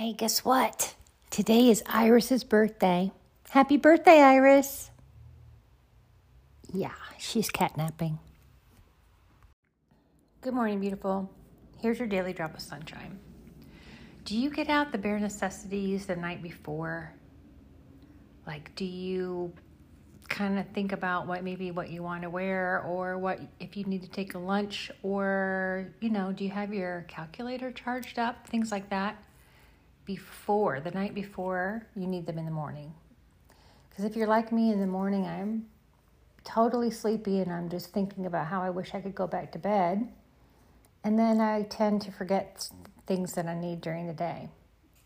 Hey, guess what? Today is Iris's birthday. Happy birthday, Iris! Yeah, she's catnapping. Good morning, beautiful. Here's your daily drop of sunshine. Do you get out the bare necessities the night before? Like, do you kind of think about what maybe what you want to wear or what if you need to take a lunch or, you know, do you have your calculator charged up? Things like that before, the night before, you need them in the morning. Because if you're like me in the morning, I'm totally sleepy and I'm just thinking about how I wish I could go back to bed. And then I tend to forget things that I need during the day.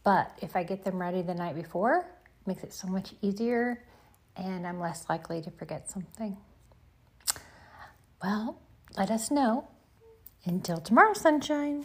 But if I get them ready the night before, it makes it so much easier and I'm less likely to forget something. Well, let us know. Until tomorrow, sunshine.